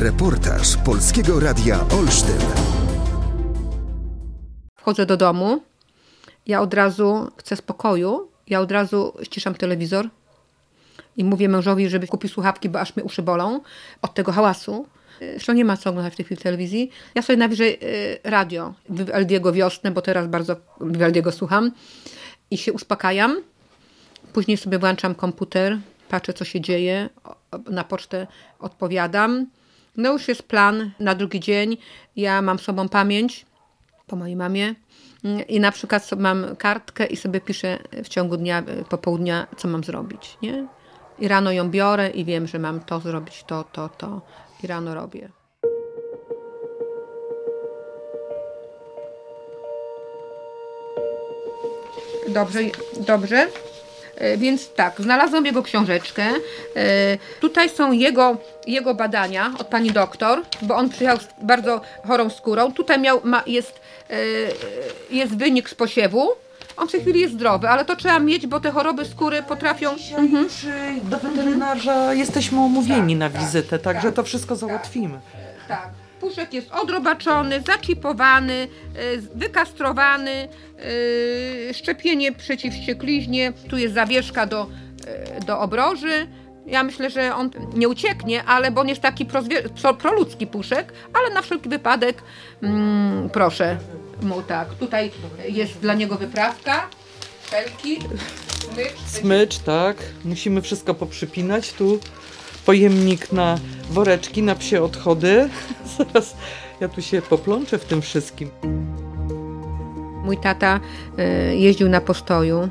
Reportaż Polskiego Radia Olsztyn. Wchodzę do domu, ja od razu chcę spokoju, ja od razu ściszam telewizor i mówię mężowi, żeby kupił słuchawki, bo aż mnie uszy bolą od tego hałasu. Zresztą nie ma co oglądać w tej chwili telewizji. Ja sobie nawiżę y, radio, Vivaldiego Wiosnę, bo teraz bardzo Vivaldiego słucham i się uspokajam. Później sobie włączam komputer, patrzę co się dzieje, na pocztę odpowiadam. No już jest plan na drugi dzień. Ja mam sobą pamięć po mojej mamie i na przykład mam kartkę i sobie piszę w ciągu dnia, popołudnia, co mam zrobić. Nie? I rano ją biorę i wiem, że mam to zrobić, to, to, to. I rano robię. Dobrze, dobrze. E, więc tak, znalazłam jego książeczkę. E, tutaj są jego, jego badania od pani doktor, bo on przyjechał z bardzo chorą skórą. Tutaj miał, ma, jest, e, jest wynik z posiewu. On w tej chwili jest zdrowy, ale to trzeba mieć, bo te choroby skóry potrafią. Dzisiaj mhm. do weterynarza jesteśmy umówieni tak, na wizytę, tak, także to wszystko załatwimy. Tak. Puszek jest odrobaczony, zaczipowany, wykastrowany, szczepienie przeciw ściekliźnie. Tu jest zawieszka do, do obroży. Ja myślę, że on nie ucieknie, ale bo on jest taki pro, proludzki puszek, ale na wszelki wypadek mm, proszę mu tak. Tutaj jest dla niego wyprawka, smycz. Smycz, tak. Musimy wszystko poprzypinać. Tu pojemnik na woreczki, na psie odchody. Zaraz ja tu się poplączę w tym wszystkim. Mój tata e, jeździł na postoju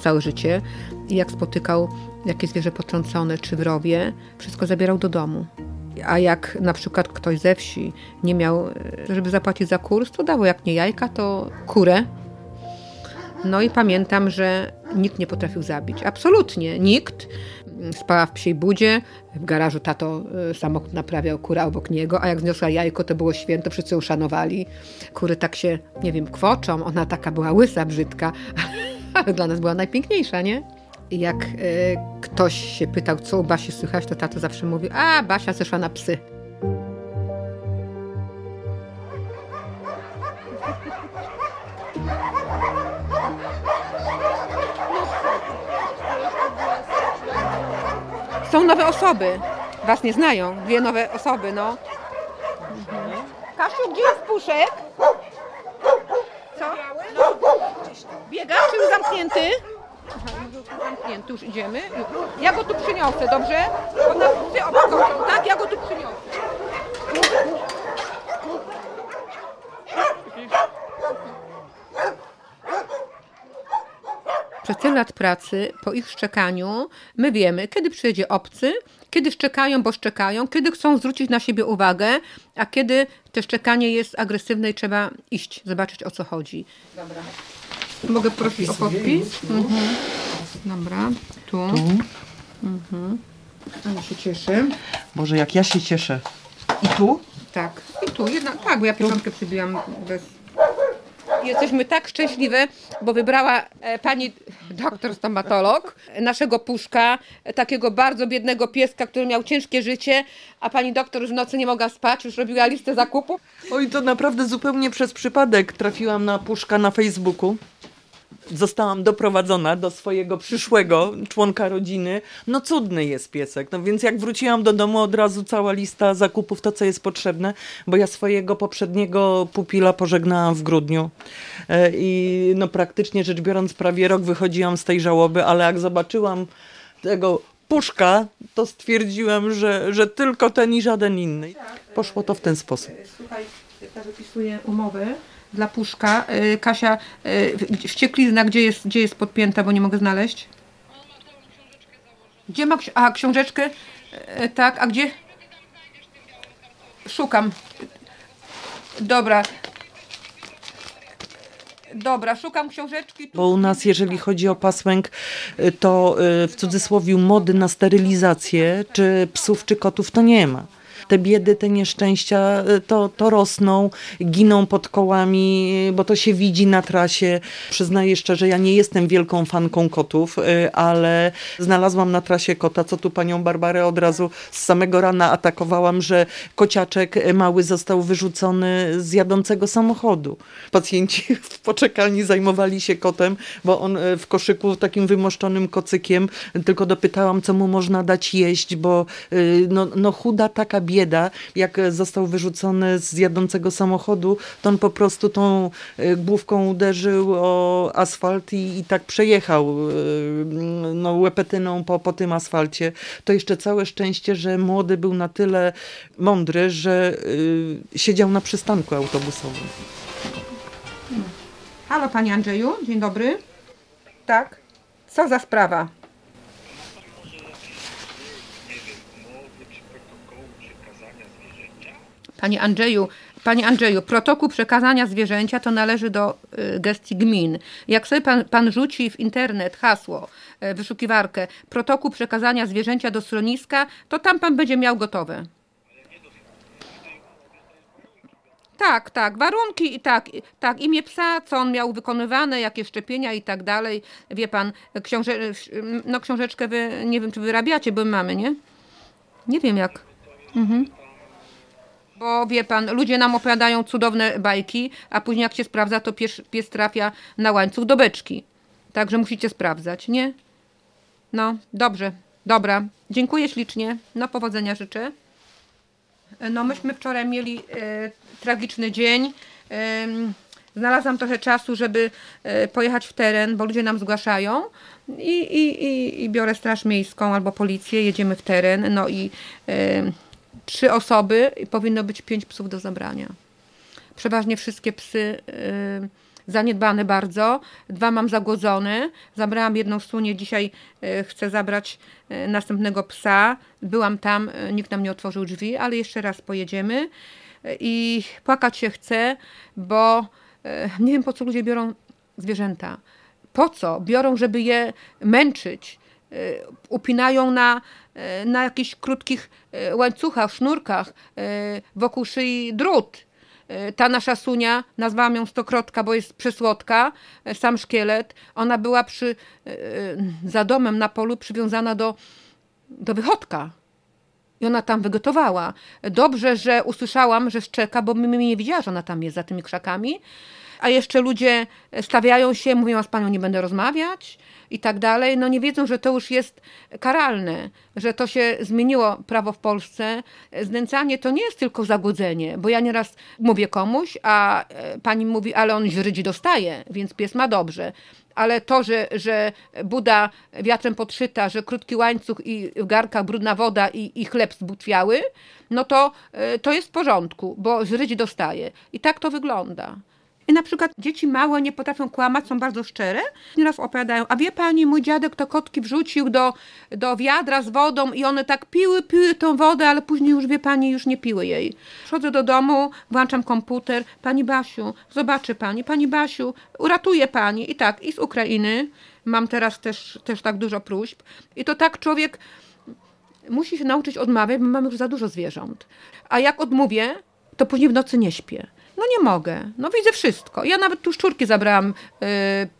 całe życie i jak spotykał jakieś zwierzę potrącone czy w rowie, wszystko zabierał do domu. A jak na przykład ktoś ze wsi nie miał, e, żeby zapłacić za kurs, to dało jak nie jajka, to kurę. No i pamiętam, że nikt nie potrafił zabić. Absolutnie nikt. Spała w psiej budzie, w garażu tato e, samochód naprawiał, kura obok niego, a jak zniosła jajko, to było święto, wszyscy ją szanowali. Kury tak się, nie wiem, kwoczą, ona taka była łysa, brzydka, ale dla nas była najpiękniejsza, nie? I jak y, ktoś się pytał, co u Basi słychać, to tato zawsze mówił, a Basia zeszła na psy. Są nowe osoby. Was nie znają. Dwie nowe osoby, no. Mhm. Kasiu, gdzie jest puszek? Co? Biega, czy już zamknięty? Zamknięty, już idziemy. Ja go tu przyniosę, dobrze? Bo tak? Ja go tu przyniosę. Lat pracy, po ich szczekaniu, my wiemy, kiedy przyjedzie obcy, kiedy szczekają, bo szczekają, kiedy chcą zwrócić na siebie uwagę, a kiedy to szczekanie jest agresywne i trzeba iść, zobaczyć o co chodzi. Dobra. Mogę prosić o podpis? Mhm. Dobra, tu. tu. Mhm. Ale się cieszę. Boże, jak ja się cieszę. I tu? Tak, i tu. Jedna, tak, bo ja pieczątkę przybiłam bez Jesteśmy tak szczęśliwe, bo wybrała e, pani doktor stomatolog naszego puszka, takiego bardzo biednego pieska, który miał ciężkie życie, a pani doktor już w nocy nie mogła spać, już robiła listę zakupów. Oj, to naprawdę zupełnie przez przypadek trafiłam na puszka na Facebooku zostałam doprowadzona do swojego przyszłego członka rodziny. No cudny jest piesek. No więc jak wróciłam do domu, od razu cała lista zakupów, to co jest potrzebne, bo ja swojego poprzedniego pupila pożegnałam w grudniu. E, I no praktycznie rzecz biorąc prawie rok wychodziłam z tej żałoby, ale jak zobaczyłam tego puszka, to stwierdziłam, że, że tylko ten i żaden inny. Poszło to w ten sposób. Słuchaj, ja wypisuję umowę dla Puszka. Y, Kasia, y, wścieklizna, gdzie jest, gdzie jest podpięta, bo nie mogę znaleźć? Gdzie ma a, książeczkę? Y, tak, a gdzie? Szukam. Dobra. Dobra, szukam książeczki. Bo u nas, jeżeli chodzi o pasłęk, to w cudzysłowie mody na sterylizację, czy psów, czy kotów, to nie ma. Te biedy, te nieszczęścia y, to, to rosną, giną pod kołami, y, bo to się widzi na trasie. Przyznaję szczerze, ja nie jestem wielką fanką kotów, y, ale znalazłam na trasie kota, co tu panią Barbarę od razu z samego rana atakowałam, że kociaczek mały został wyrzucony z jadącego samochodu. Pacjenci w poczekalni zajmowali się kotem, bo on w koszyku takim wymoszczonym kocykiem, tylko dopytałam, co mu można dać jeść, bo no, no chuda taka bieda, jak został wyrzucony z jadącego samochodu, to on po prostu tą y, główką uderzył o asfalt i, i tak przejechał y, no, łepetyną po, po tym asfalcie. To jeszcze całe szczęście, że młody był na tyle mądry, że y, siedział na przystanku autobusowym. Halo Panie Andrzeju, dzień dobry. Tak? Co za sprawa? Panie Andrzeju, Panie Andrzeju, protokół przekazania zwierzęcia to należy do y, gestii gmin. Jak sobie pan, pan rzuci w internet hasło, y, wyszukiwarkę, protokół przekazania zwierzęcia do schroniska, to tam pan będzie miał gotowe. Tak, tak, warunki i tak, tak, imię psa, co on miał wykonywane, jakie szczepienia i tak dalej. Wie pan, książe, no książeczkę wy, nie wiem, czy wyrabiacie, bo my mamy, nie? Nie wiem jak. Mhm. Bo wie pan, ludzie nam opowiadają cudowne bajki, a później jak się sprawdza, to pies, pies trafia na łańcuch do beczki. Także musicie sprawdzać, nie? No, dobrze, dobra. Dziękuję ślicznie. No, powodzenia życzę. No myśmy wczoraj mieli e, tragiczny dzień. Em, znalazłam trochę czasu, żeby e, pojechać w teren, bo ludzie nam zgłaszają i, i, i, i biorę straż miejską albo policję, jedziemy w teren, no i trzy osoby i powinno być pięć psów do zabrania. Przeważnie wszystkie psy y, zaniedbane bardzo. Dwa mam zagłodzone. Zabrałam jedną sunię, dzisiaj y, chcę zabrać y, następnego psa. Byłam tam, nikt nam nie otworzył drzwi, ale jeszcze raz pojedziemy. I płakać się chcę, bo nie wiem po co ludzie biorą zwierzęta. Po co? Biorą, żeby je męczyć. Y, Upinają na, y, na jakichś krótkich y, łańcuchach, sznurkach, wokół szyi drut. Ta nasza sunia, nazwałam ją stokrotka, bo jest przysłodka, sam szkielet. Ona była przy, za domem na polu przywiązana do, do wychodka. I ona tam wygotowała. Dobrze, że usłyszałam, że szczeka, bo mi nie wiedziała, że ona tam jest za tymi krzakami. A jeszcze ludzie stawiają się, mówią, a z panią nie będę rozmawiać i tak dalej. No nie wiedzą, że to już jest karalne, że to się zmieniło prawo w Polsce. Znęcanie to nie jest tylko zagłodzenie, bo ja nieraz mówię komuś, a e, pani mówi, ale on źrydzi dostaje, więc pies ma dobrze. Ale to, że, że Buda wiatrem podszyta, że krótki łańcuch i w garkach brudna woda i, i chleb zbutwiały, no to, e, to jest w porządku, bo źrydzi dostaje. I tak to wygląda. I na przykład dzieci małe nie potrafią kłamać, są bardzo szczere. Nieraz opowiadają, a wie pani, mój dziadek to kotki wrzucił do, do wiadra z wodą i one tak piły, piły tą wodę, ale później już, wie pani, już nie piły jej. Przychodzę do domu, włączam komputer. Pani Basiu, zobaczy pani, pani Basiu, uratuje pani. I tak, i z Ukrainy. Mam teraz też, też tak dużo próśb. I to tak człowiek musi się nauczyć odmawiać, bo mam już za dużo zwierząt. A jak odmówię, to później w nocy nie śpię. No nie mogę. No widzę wszystko. Ja nawet tu szczurki zabrałam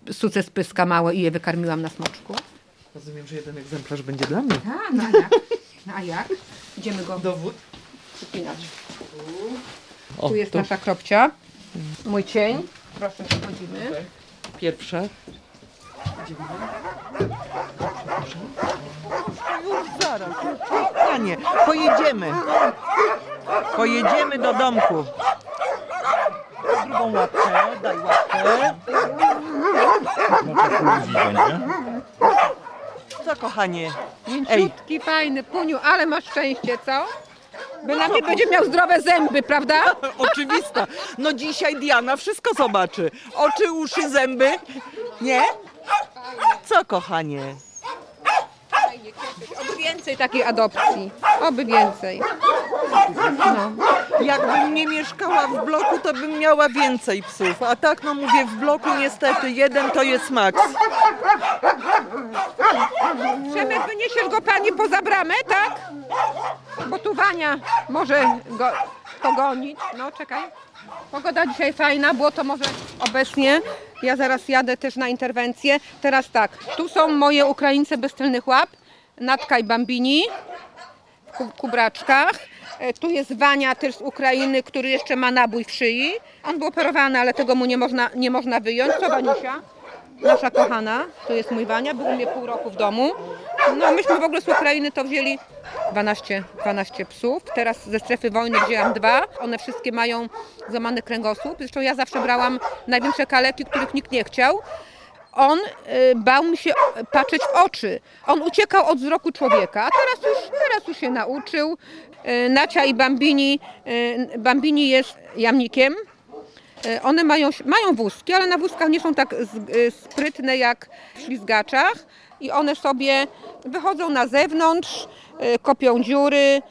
yy, suce z pyska małe i je wykarmiłam na smoczku. Rozumiem, że jeden egzemplarz będzie dla mnie. A, no a jak? No a jak? Idziemy go Dowód. przypinać. O, Tu jest to nasza kropcia. Mój cień. Proszę, wchodzimy. pierwsza. Idziemy. Już zaraz. Panie, pojedziemy. Pojedziemy do domku. Drugą łapkę, daj łapkę. Co kochanie? Ej, Mięciutki, fajny, puniu, ale masz szczęście, co? Bynajmniej będzie miał zdrowe zęby, prawda? oczywista. No dzisiaj Diana wszystko zobaczy. Oczy, uszy, zęby. Nie? Co kochanie? Oby więcej takiej adopcji. Oby więcej. No. Jakbym nie mieszkała w bloku, to bym miała więcej psów. A tak, no mówię, w bloku niestety jeden to jest maks. Przemek, wyniesiesz go pani poza bramę, tak? Bo tu Wania może go pogonić. No, czekaj. Pogoda dzisiaj fajna, było to może obecnie. Ja zaraz jadę też na interwencję. Teraz tak, tu są moje Ukraińce bez tylnych łap. Natka i Bambini w ku- kubraczkach. E, Tu jest Wania też z Ukrainy, który jeszcze ma nabój w szyi. On był operowany, ale tego mu nie można, nie można wyjąć. Co Waniusia? Nasza kochana, to jest mój Wania, był u mnie pół roku w domu. No myśmy w ogóle z Ukrainy to wzięli 12, 12 psów. Teraz ze strefy wojny wzięłam dwa. One wszystkie mają złamany kręgosłup. Zresztą ja zawsze brałam największe kaleki, których nikt nie chciał. On y, bał mi się patrzeć w oczy. On uciekał od wzroku człowieka, a teraz już, teraz już się nauczył. Y, Nacia i Bambini, y, Bambini jest jamnikiem. E, One mają, mają wózki, ale na wózkach nie są tak sprytne jak w ślizgaczach i one sobie wychodzą na zewnątrz, kopią dziury.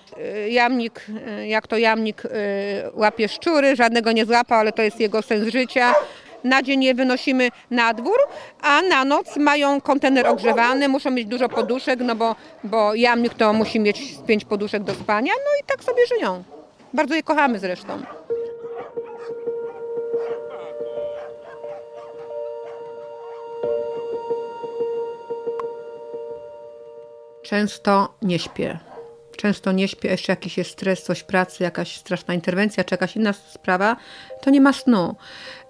Jamnik, jak to jamnik łapie szczury, żadnego nie złapał, ale to jest jego sens życia. Na dzień je wynosimy na dwór, a na noc mają kontener ogrzewany, muszą mieć dużo poduszek, no bo, bo jamnik to musi mieć pięć poduszek do spania, no i tak sobie żyją. Bardzo je kochamy zresztą. Często nie śpię. Często nie śpię, jeszcze jakiś jest stres, coś pracy, jakaś straszna interwencja, czy jakaś inna sprawa, to nie ma snu.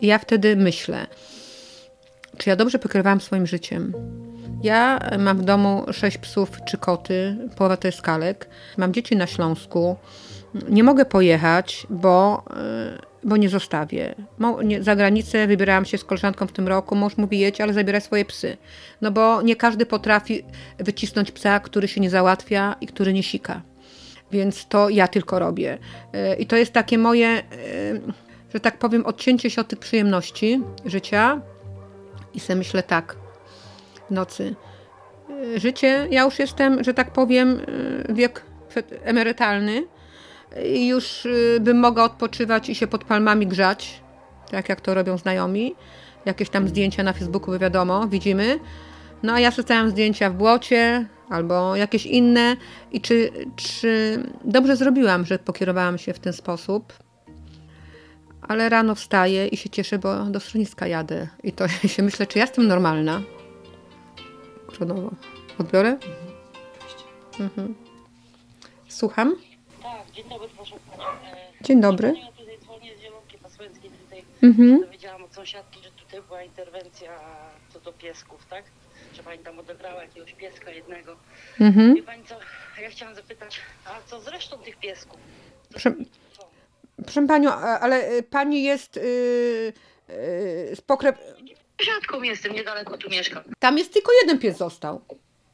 I ja wtedy myślę, czy ja dobrze pokrywałam swoim życiem. Ja mam w domu sześć psów czy koty, połowa to jest kalek. Mam dzieci na Śląsku. Nie mogę pojechać, bo, y, bo nie zostawię. Za granicę wybierałam się z koleżanką w tym roku. Mąż mówi jedź, ale zabieraj swoje psy. No bo nie każdy potrafi wycisnąć psa, który się nie załatwia i który nie sika. Więc to ja tylko robię. Y, I to jest takie moje, y, że tak powiem, odcięcie się od tych przyjemności życia. I sobie myślę tak, w nocy. Y, Życie, ja już jestem, że tak powiem, wiek emerytalny już y, bym mogła odpoczywać i się pod palmami grzać, tak jak to robią znajomi. Jakieś tam zdjęcia na Facebooku, by wiadomo, widzimy. No a ja zostawiam zdjęcia w błocie albo jakieś inne i czy, czy dobrze zrobiłam, że pokierowałam się w ten sposób. Ale rano wstaję i się cieszę, bo do schroniska jadę. I to się myślę, czy ja jestem normalna. Kronowo. Odbiorę? Mhm. Słucham. Dzień dobry, proszę panią. E, Dzień dobry. Ja tutaj dzwonię z Zielonki Pasłęckiej. Tutaj Mhm. dowiedziałam od sąsiadki, że tutaj była interwencja co do piesków, tak? Że pani tam odebrała jakiegoś pieska jednego. Mhm. Wie pani co, ja chciałam zapytać, a co z resztą tych piesków? Co Proszę- z nimi? Co? Proszę panią, a- ale y, pani jest yy, yy, z pokrep... Sąsiadką jestem, niedaleko tu mieszkam. Tam jest tylko jeden pies został.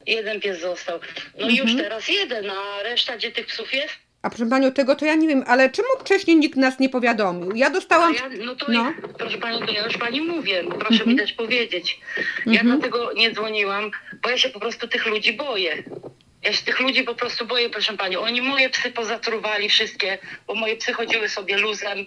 Jeden pies został. No Mhm. już teraz jeden, a reszta gdzie tych psów jest? A proszę panią, tego to ja nie wiem, ale czemu wcześniej nikt nas nie powiadomił? Ja dostałam... ja, no to No. ja, proszę pani, to ja już pani mówię, proszę Mhm. mi dać powiedzieć. Ja Mhm. dlatego nie dzwoniłam, bo ja się po prostu tych ludzi boję. Ja się tych ludzi po prostu boję, proszę pani. Oni moje psy pozatruwali wszystkie, bo moje psy chodziły sobie luzem.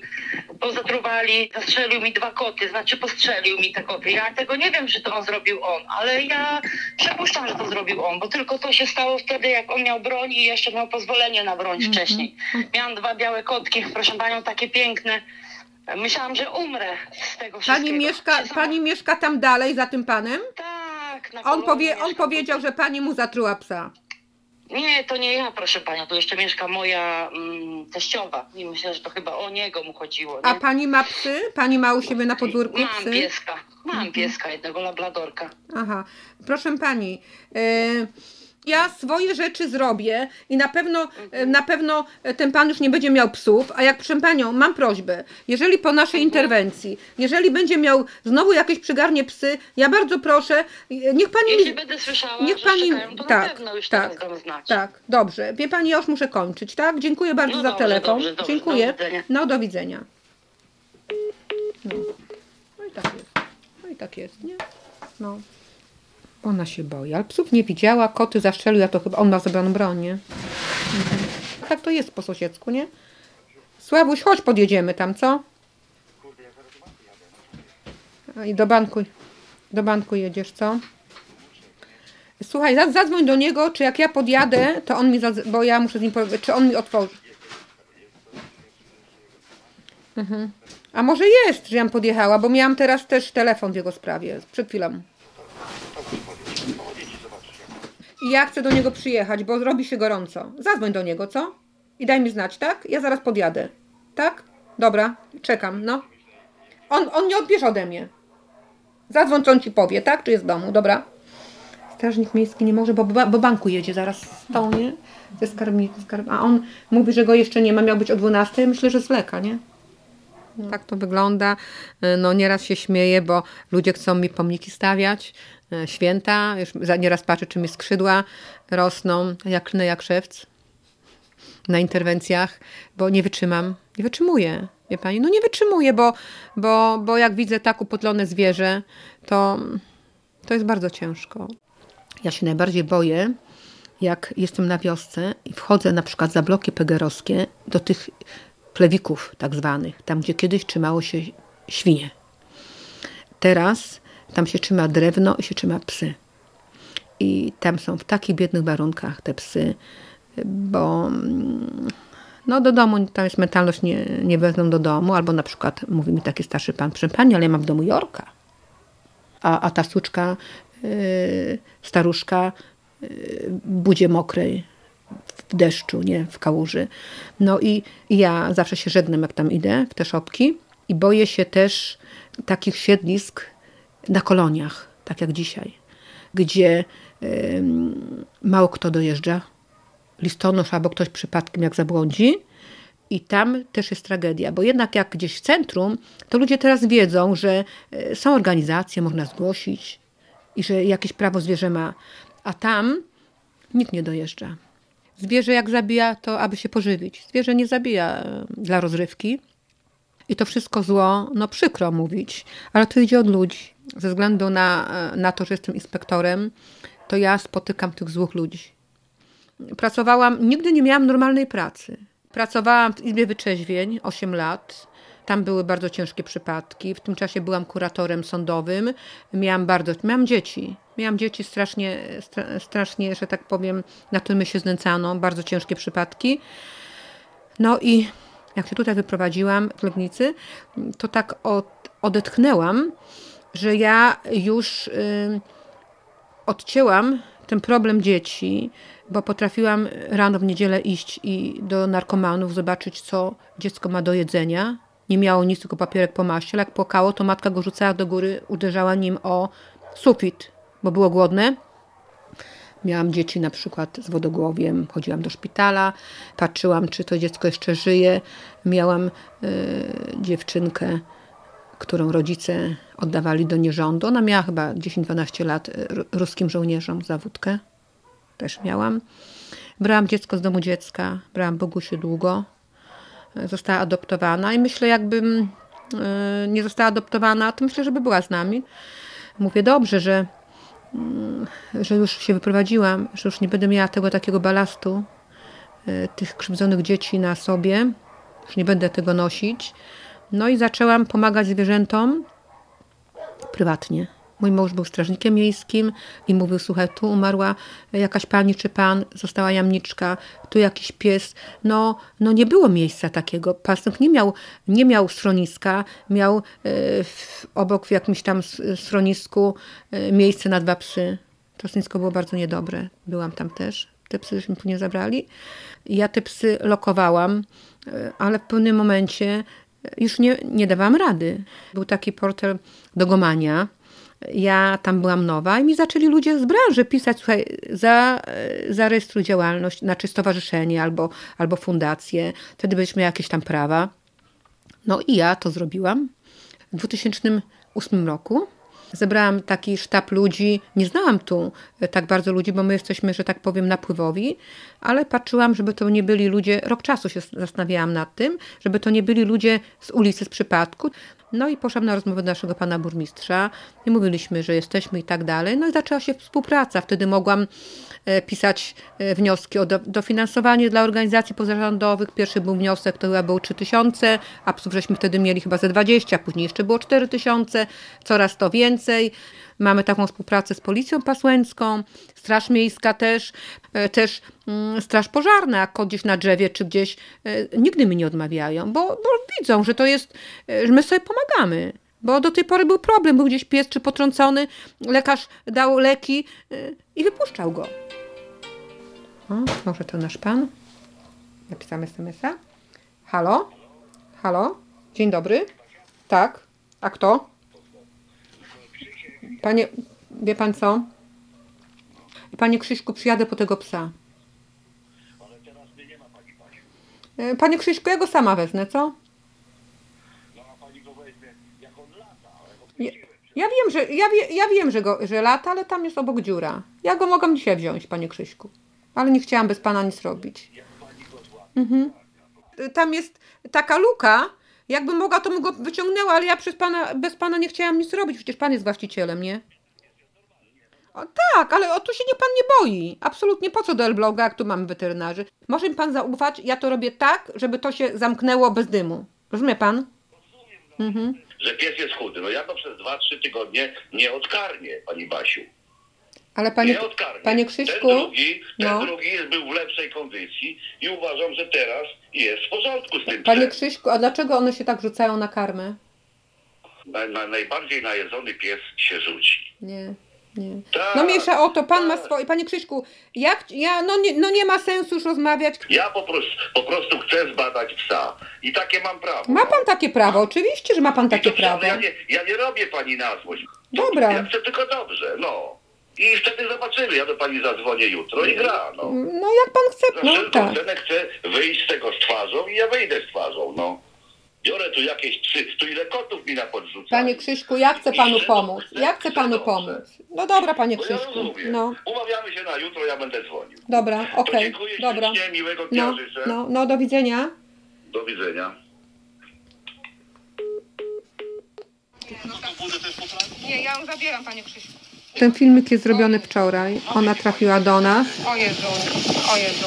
Pozatruwali, zastrzelił mi dwa koty, znaczy postrzelił mi te koty. Ja tego nie wiem, że to on zrobił on, ale ja przypuszczam, że to zrobił on, bo tylko to się stało wtedy, jak on miał broń i jeszcze miał pozwolenie na broń wcześniej. Miałam dwa białe kotki, proszę panią, takie piękne. Myślałam, że umrę z tego wszystkiego. Pani mieszka, pani mieszka tam dalej za tym panem? Tak, na On, powie, on powiedział, że pani mu zatruła psa. Nie, to nie ja, proszę panią, tu jeszcze mieszka moja mm, teściowa. I myślę, że to chyba o niego mu chodziło. Nie? A pani ma psy? Pani ma u siebie na podwórku Mam psy? pieska, mam Mhm. pieska jednego labradorka. Aha, proszę pani. E, ja swoje rzeczy zrobię i na pewno, e, na pewno ten pan już nie będzie miał psów, a jak proszę panią, mam prośbę, jeżeli po naszej interwencji, jeżeli będzie miał znowu jakieś przygarnie psy, ja bardzo proszę, e, niech pani Jeśli będę słyszała, Niech że pani- to tak, na pewno już tak, teraz dam znać. Tak, dobrze. Wie pani, ja już muszę kończyć, tak? Dziękuję bardzo No za dobrze, telefon. dobrze, dobrze. Dziękuję. Do widzenia. No, do widzenia. No. no i tak jest. No i tak jest, nie? No. Ona się boi, ale psów nie widziała, koty zastrzelił, ja to chyba, on ma zabrawioną broń, nie? Mhm. Tak to jest po sąsiedzku, nie? Sławuś, chodź podjedziemy tam, co? I do banku, do banku jedziesz, co? Słuchaj, za- zadzwoń do niego, czy jak ja podjadę, to on mi, bo ja muszę z nim porozmawiać, czy on mi otworzy. Mhm. A może jest, że ja podjechała, bo miałam teraz też telefon w jego sprawie, przed chwilą. I ja chcę do niego przyjechać, bo zrobi się gorąco. Zadzwoń do niego, co? I daj mi znać, tak? Ja zaraz podjadę. Tak? Dobra, czekam, no. On, on nie odbierze ode mnie. Zadzwoń, co on ci powie, tak? Czy jest w domu, dobra? Strażnik miejski nie może, bo bo banku jedzie zaraz stonie ze skarbnicy. Skarb... A on mówi, że go jeszcze nie ma, miał być o 12. Myślę, że zwleka, nie? Tak to wygląda. No nieraz się śmieję, bo ludzie chcą mi pomniki stawiać. E, Święta, już nieraz patrzę, czy mi skrzydła rosną. Ja klnę jak szewc na interwencjach, bo nie wytrzymam. Nie wytrzymuję, wie pani? No nie wytrzymuję, bo, bo, bo jak widzę tak upotlone zwierzę, to, to jest bardzo ciężko. Ja się najbardziej boję, jak jestem na wiosce i wchodzę na przykład za bloki pegerowskie do tych plewików tak zwanych, tam gdzie kiedyś trzymało się świnie. Teraz tam się trzyma drewno i się trzyma psy. I tam są w takich biednych warunkach te psy, bo mm, no do domu, tam jest mentalność, nie, nie wezmą do domu, albo na przykład mówi mi taki starszy pan, proszę pani, ale ja mam w domu Jorka. A, a ta suczka, yy, staruszka, yy, budzie mokrej, w deszczu, nie w kałuży. No i, i ja zawsze się żegnam, jak tam idę, w te szopki i boję się też takich siedlisk na koloniach, tak jak dzisiaj, gdzie mało kto dojeżdża, listonosz albo ktoś przypadkiem jak zabłądzi i tam też jest tragedia, bo jednak jak gdzieś w centrum, to ludzie teraz wiedzą, że e, są organizacje, można zgłosić i że jakieś prawo zwierzę ma, a tam nikt nie dojeżdża. Zwierzę jak zabija, to aby się pożywić. Zwierzę nie zabija e, dla rozrywki. I to wszystko zło, no przykro mówić, ale to idzie od ludzi. Ze względu na, e, na to, że jestem inspektorem, to ja spotykam tych złych ludzi. Pracowałam, nigdy nie miałam normalnej pracy. Pracowałam w Izbie Wyczeźwień 8 lat. Tam były bardzo ciężkie przypadki. W tym czasie byłam kuratorem sądowym. Miałam bardzo, miałam dzieci. Miałam dzieci strasznie, stra, strasznie, że tak powiem, na którymi się znęcano. Bardzo ciężkie przypadki. No i jak się tutaj wyprowadziłam z Legnicy, to tak od, odetchnęłam, że ja już y, odcięłam ten problem dzieci, bo potrafiłam rano w niedzielę iść i do narkomanów zobaczyć, co dziecko ma do jedzenia. Nie miało nic, tylko papierek po maści, ale jak płakało, to matka go rzucała do góry, uderzała nim o sufit, bo było głodne. Miałam dzieci na przykład z wodogłowiem, chodziłam do szpitala, patrzyłam, czy to dziecko jeszcze żyje. Miałam y, dziewczynkę, którą rodzice oddawali do nierządu. Ona miała chyba 10-12 lat y, ruskim żołnierzom za wódkę. Też miałam. Brałam dziecko z domu dziecka, brałam Bogusię długo. Y, Została adoptowana i myślę, jakbym y, nie została adoptowana, to myślę, żeby była z nami. Mówię, dobrze, że że już się wyprowadziłam, że już nie będę miała tego takiego balastu, tych krzywdzonych dzieci na sobie, już nie będę tego nosić. No i zaczęłam pomagać zwierzętom prywatnie. Mój mąż był strażnikiem miejskim i mówił, słuchaj, tu umarła jakaś pani czy pan, została jamniczka, tu jakiś pies. No, no nie było miejsca takiego. Pasek nie miał, nie miał schroniska, miał e, w, obok w jakimś tam schronisku e, miejsce na dwa psy. To schronisko było bardzo niedobre. Byłam tam też. Te psy żeśmy później zabrali. Ja te psy lokowałam, e, ale w pewnym momencie już nie, nie dawałam rady. Był taki portal Dogomania. Ja tam byłam nowa i mi zaczęli ludzie z branży pisać, słuchaj, za, zarejestruj działalność, znaczy stowarzyszenie albo, albo fundację, wtedy miała jakieś tam prawa. No i ja to zrobiłam. W 2008 roku zebrałam taki sztab ludzi. Nie znałam tu tak bardzo ludzi, bo my jesteśmy, że tak powiem, napływowi, ale patrzyłam, żeby to nie byli ludzie, rok czasu się zastanawiałam nad tym, żeby to nie byli ludzie z ulicy, z przypadku. No i poszłam na rozmowę do naszego pana burmistrza i mówiliśmy, że jesteśmy i tak dalej. No i zaczęła się współpraca. Wtedy mogłam e, pisać e, wnioski o do- dofinansowanie dla organizacji pozarządowych. Pierwszy był wniosek, to chyba było 3000, a psów żeśmy wtedy mieli chyba ze 20, później jeszcze było 4000, coraz to więcej. Mamy taką współpracę z Policją Pasłęcką, Straż Miejska też, e, też mm, Straż Pożarna, jak gdzieś na drzewie czy gdzieś, e, nigdy mi nie odmawiają, bo, bo widzą, że to jest, e, że my sobie pomagamy. Bo do tej pory był problem, był gdzieś pies czy potrącony, lekarz dał leki e, i wypuszczał go. O, może to nasz pan? Napisamy SMS-a. Halo? Halo? Dzień dobry. Tak. A kto? Panie, wie pan co? Panie Krzyśku, przyjadę po tego psa. E, Panie Krzyśku, ja go sama wezmę, co? Ja, ja wiem, że, ja, wie, ja wiem że, go, że lata, ale tam jest obok dziura. Ja go mogę dzisiaj wziąć, panie Krzyśku. Ale nie chciałam bez pana nic robić. Mhm. Tam jest taka luka. Jakbym mogła, to bym go wyciągnęła, ale ja przez pana, bez pana nie chciałam nic robić. Przecież pan jest właścicielem, nie? O, tak, ale o to się nie pan nie boi. Absolutnie po co do Elbloga, jak tu mamy weterynarzy? Może mi pan zaufać, ja to robię tak, żeby to się zamknęło bez dymu. Rozumie pan? Że pies jest chudy. No ja to przez 2-3 tygodnie nie odkarmię, pani Basiu. Ale panie, nie odkarmię. panie Krzyśku, Ten drugi, ten no. drugi jest, był w lepszej kondycji i uważam, że teraz jest w porządku z tym panie psem. Krzyśku, a dlaczego one się tak rzucają na karmę? Na, na, najbardziej najedzony pies się rzuci. Nie, nie. Tak, No mniejsza o to, pan ma tak. swoje. Panie Krzyśku, jak, ja, no, nie, no nie ma sensu już rozmawiać. Ja po prostu, po prostu chcę zbadać psa. I takie mam prawo. Ma pan takie prawo, oczywiście, że ma pan I takie to prawo. Ja nie, ja nie robię pani na złość. Dobra. Ja chcę tylko dobrze, no. I wtedy zobaczymy. Ja do pani zadzwonię jutro i gra, no. No jak pan chce, Za no wszelką tak. cenę chcę wyjść z tego z twarzą i ja wyjdę z twarzą, no. Biorę tu jakieś trzy, tu ile kotów mi na podrzuca. Panie Krzyśku, ja chcę panu pomóc. Ja chcę panu pomóc. No dobra, panie No ja rozumiem. No, Umawiamy się na jutro, ja będę dzwonił. dobra, To okej, dziękuję dobra. ślicznie, miłego dnia No, życzę. no, no, do widzenia. Do widzenia. Nie, ja ją zabieram, panie Krzyśku. Ten filmik jest zrobiony wczoraj. Ona trafiła do nas. O Jezu, o Jezu.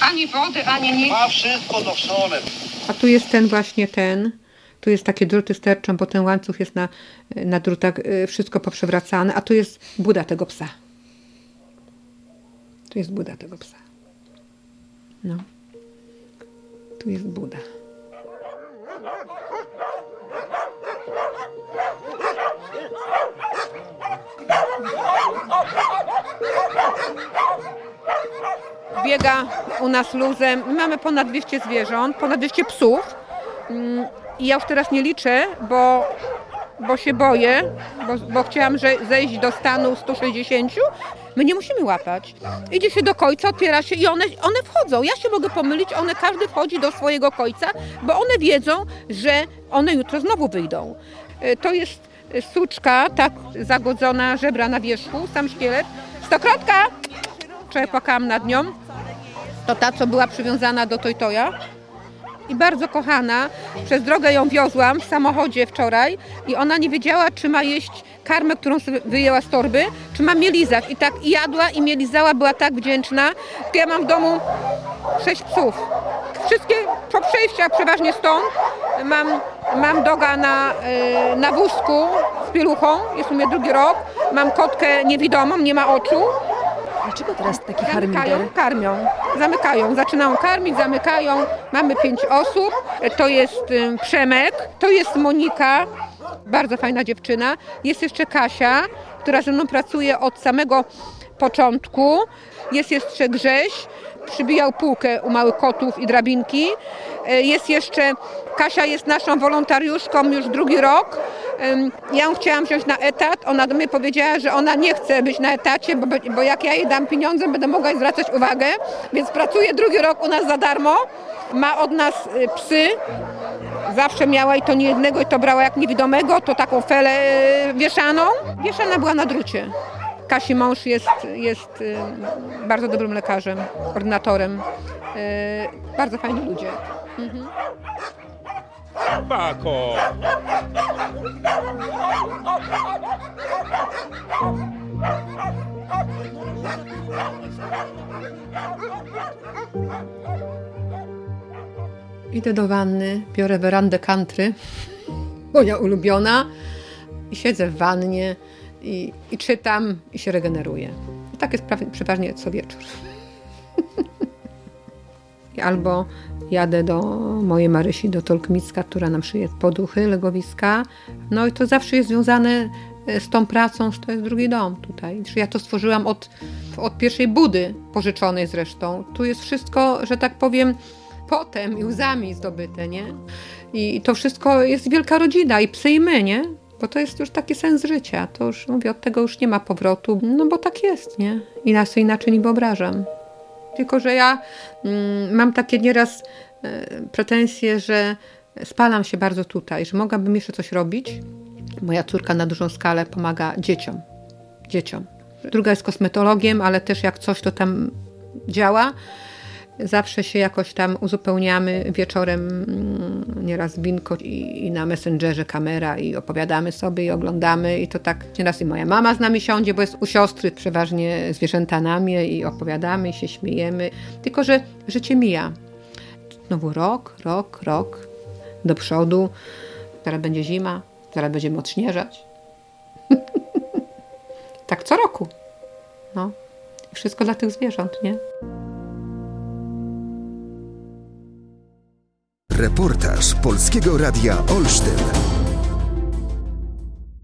Ani wody, ani nic. Ma wszystko noszone. A tu jest ten właśnie ten. Tu jest takie druty sterczą, bo ten łańcuch jest na, na drutach, y, wszystko poprzewracane. A tu jest buda tego psa. Tu jest buda tego psa. No. Tu jest buda. Biega u nas luzem. My mamy ponad 200 zwierząt, ponad 200 psów. Mm, I ja już teraz nie liczę, bo, bo się boję, bo, bo chciałam że zejść do stanu 160. My nie musimy łapać. Idzie się do końca, otwiera się i one, one wchodzą. Ja się mogę pomylić, one każdy wchodzi do swojego końca, bo one wiedzą, że one jutro znowu wyjdą. Y, To jest y, suczka, tak zagodzona, żebra na wierzchu, sam szkielet. Stokrotka! Wczoraj płakałam nad nią. To ta, co była przywiązana do Tojtoja. I bardzo kochana. Przez drogę ją wiozłam w samochodzie wczoraj i ona nie wiedziała, czy ma jeść karmę, którą wyjęła z torby, czy ma mielizać. I tak i jadła i mielizała, była tak wdzięczna. Ja mam w domu sześć psów. Wszystkie po przejściach, przeważnie stąd. Mam, mam doga na, y, na wózku z pieluchą, jest u mnie drugi rok. Mam kotkę niewidomą, nie ma oczu. Dlaczego teraz taki harmider? karmią, zamykają, zaczynają karmić, zamykają. Mamy pięć osób, to jest ym, Przemek, to jest Monika, bardzo fajna dziewczyna. Jest jeszcze Kasia, która ze mną pracuje od samego początku. Jest jeszcze Grześ, przybijał półkę u małych kotów i drabinki. E, Jest jeszcze, Kasia jest naszą wolontariuszką już drugi rok. Ja ją chciałam wziąć na etat, ona do mnie powiedziała, że ona nie chce być na etacie, bo, bo jak ja jej dam pieniądze, będę mogła jej zwracać uwagę, więc pracuje drugi rok u nas za darmo. Ma od nas y, psy, zawsze miała i to nie jednego i to brała jak niewidomego, to taką felę y, wieszaną. Wieszana była na drucie. Kasi mąż jest, jest y, bardzo dobrym lekarzem, ordynatorem. Bardzo fajni ludzie. Mhm. Pako! Idę do wanny, biorę werandę country, moja ulubiona, i siedzę w wannie i, i czytam i się regeneruję. I tak jest prawie, przeważnie co wieczór. Albo jadę do mojej Marysi, do Tolkmicka, która nam szyje poduchy, legowiska. No i to zawsze jest związane e, z tą pracą, że to jest drugi dom tutaj. Ja to stworzyłam od, od pierwszej budy, pożyczonej zresztą. Tu jest wszystko, że tak powiem, potem i łzami zdobyte, nie? I to wszystko jest wielka rodzina i psy i my, nie? Bo to jest już taki sens życia. To już, mówię, od tego już nie ma powrotu, no bo tak jest, nie? I nas inaczej nie wyobrażam. Tylko, że ja mm, mam takie nieraz e, pretensje, że spalam się bardzo tutaj, że mogłabym jeszcze coś robić. Moja córka na dużą skalę pomaga dzieciom. Dzieciom. Druga jest kosmetologiem, ale też jak coś to tam działa. Zawsze się jakoś tam uzupełniamy wieczorem, mm, nieraz winko i, i na Messengerze kamera i opowiadamy sobie i oglądamy i to tak nieraz i moja mama z nami siądzie, bo jest u siostry przeważnie zwierzęta nami i opowiadamy i się śmiejemy. Tylko, że życie mija. Znowu rok, rok, rok do przodu. Zaraz będzie zima, zaraz będziemy odśnieżać. tak co roku. No. Wszystko dla tych zwierząt, nie? Reportaż Polskiego Radia Olsztyn.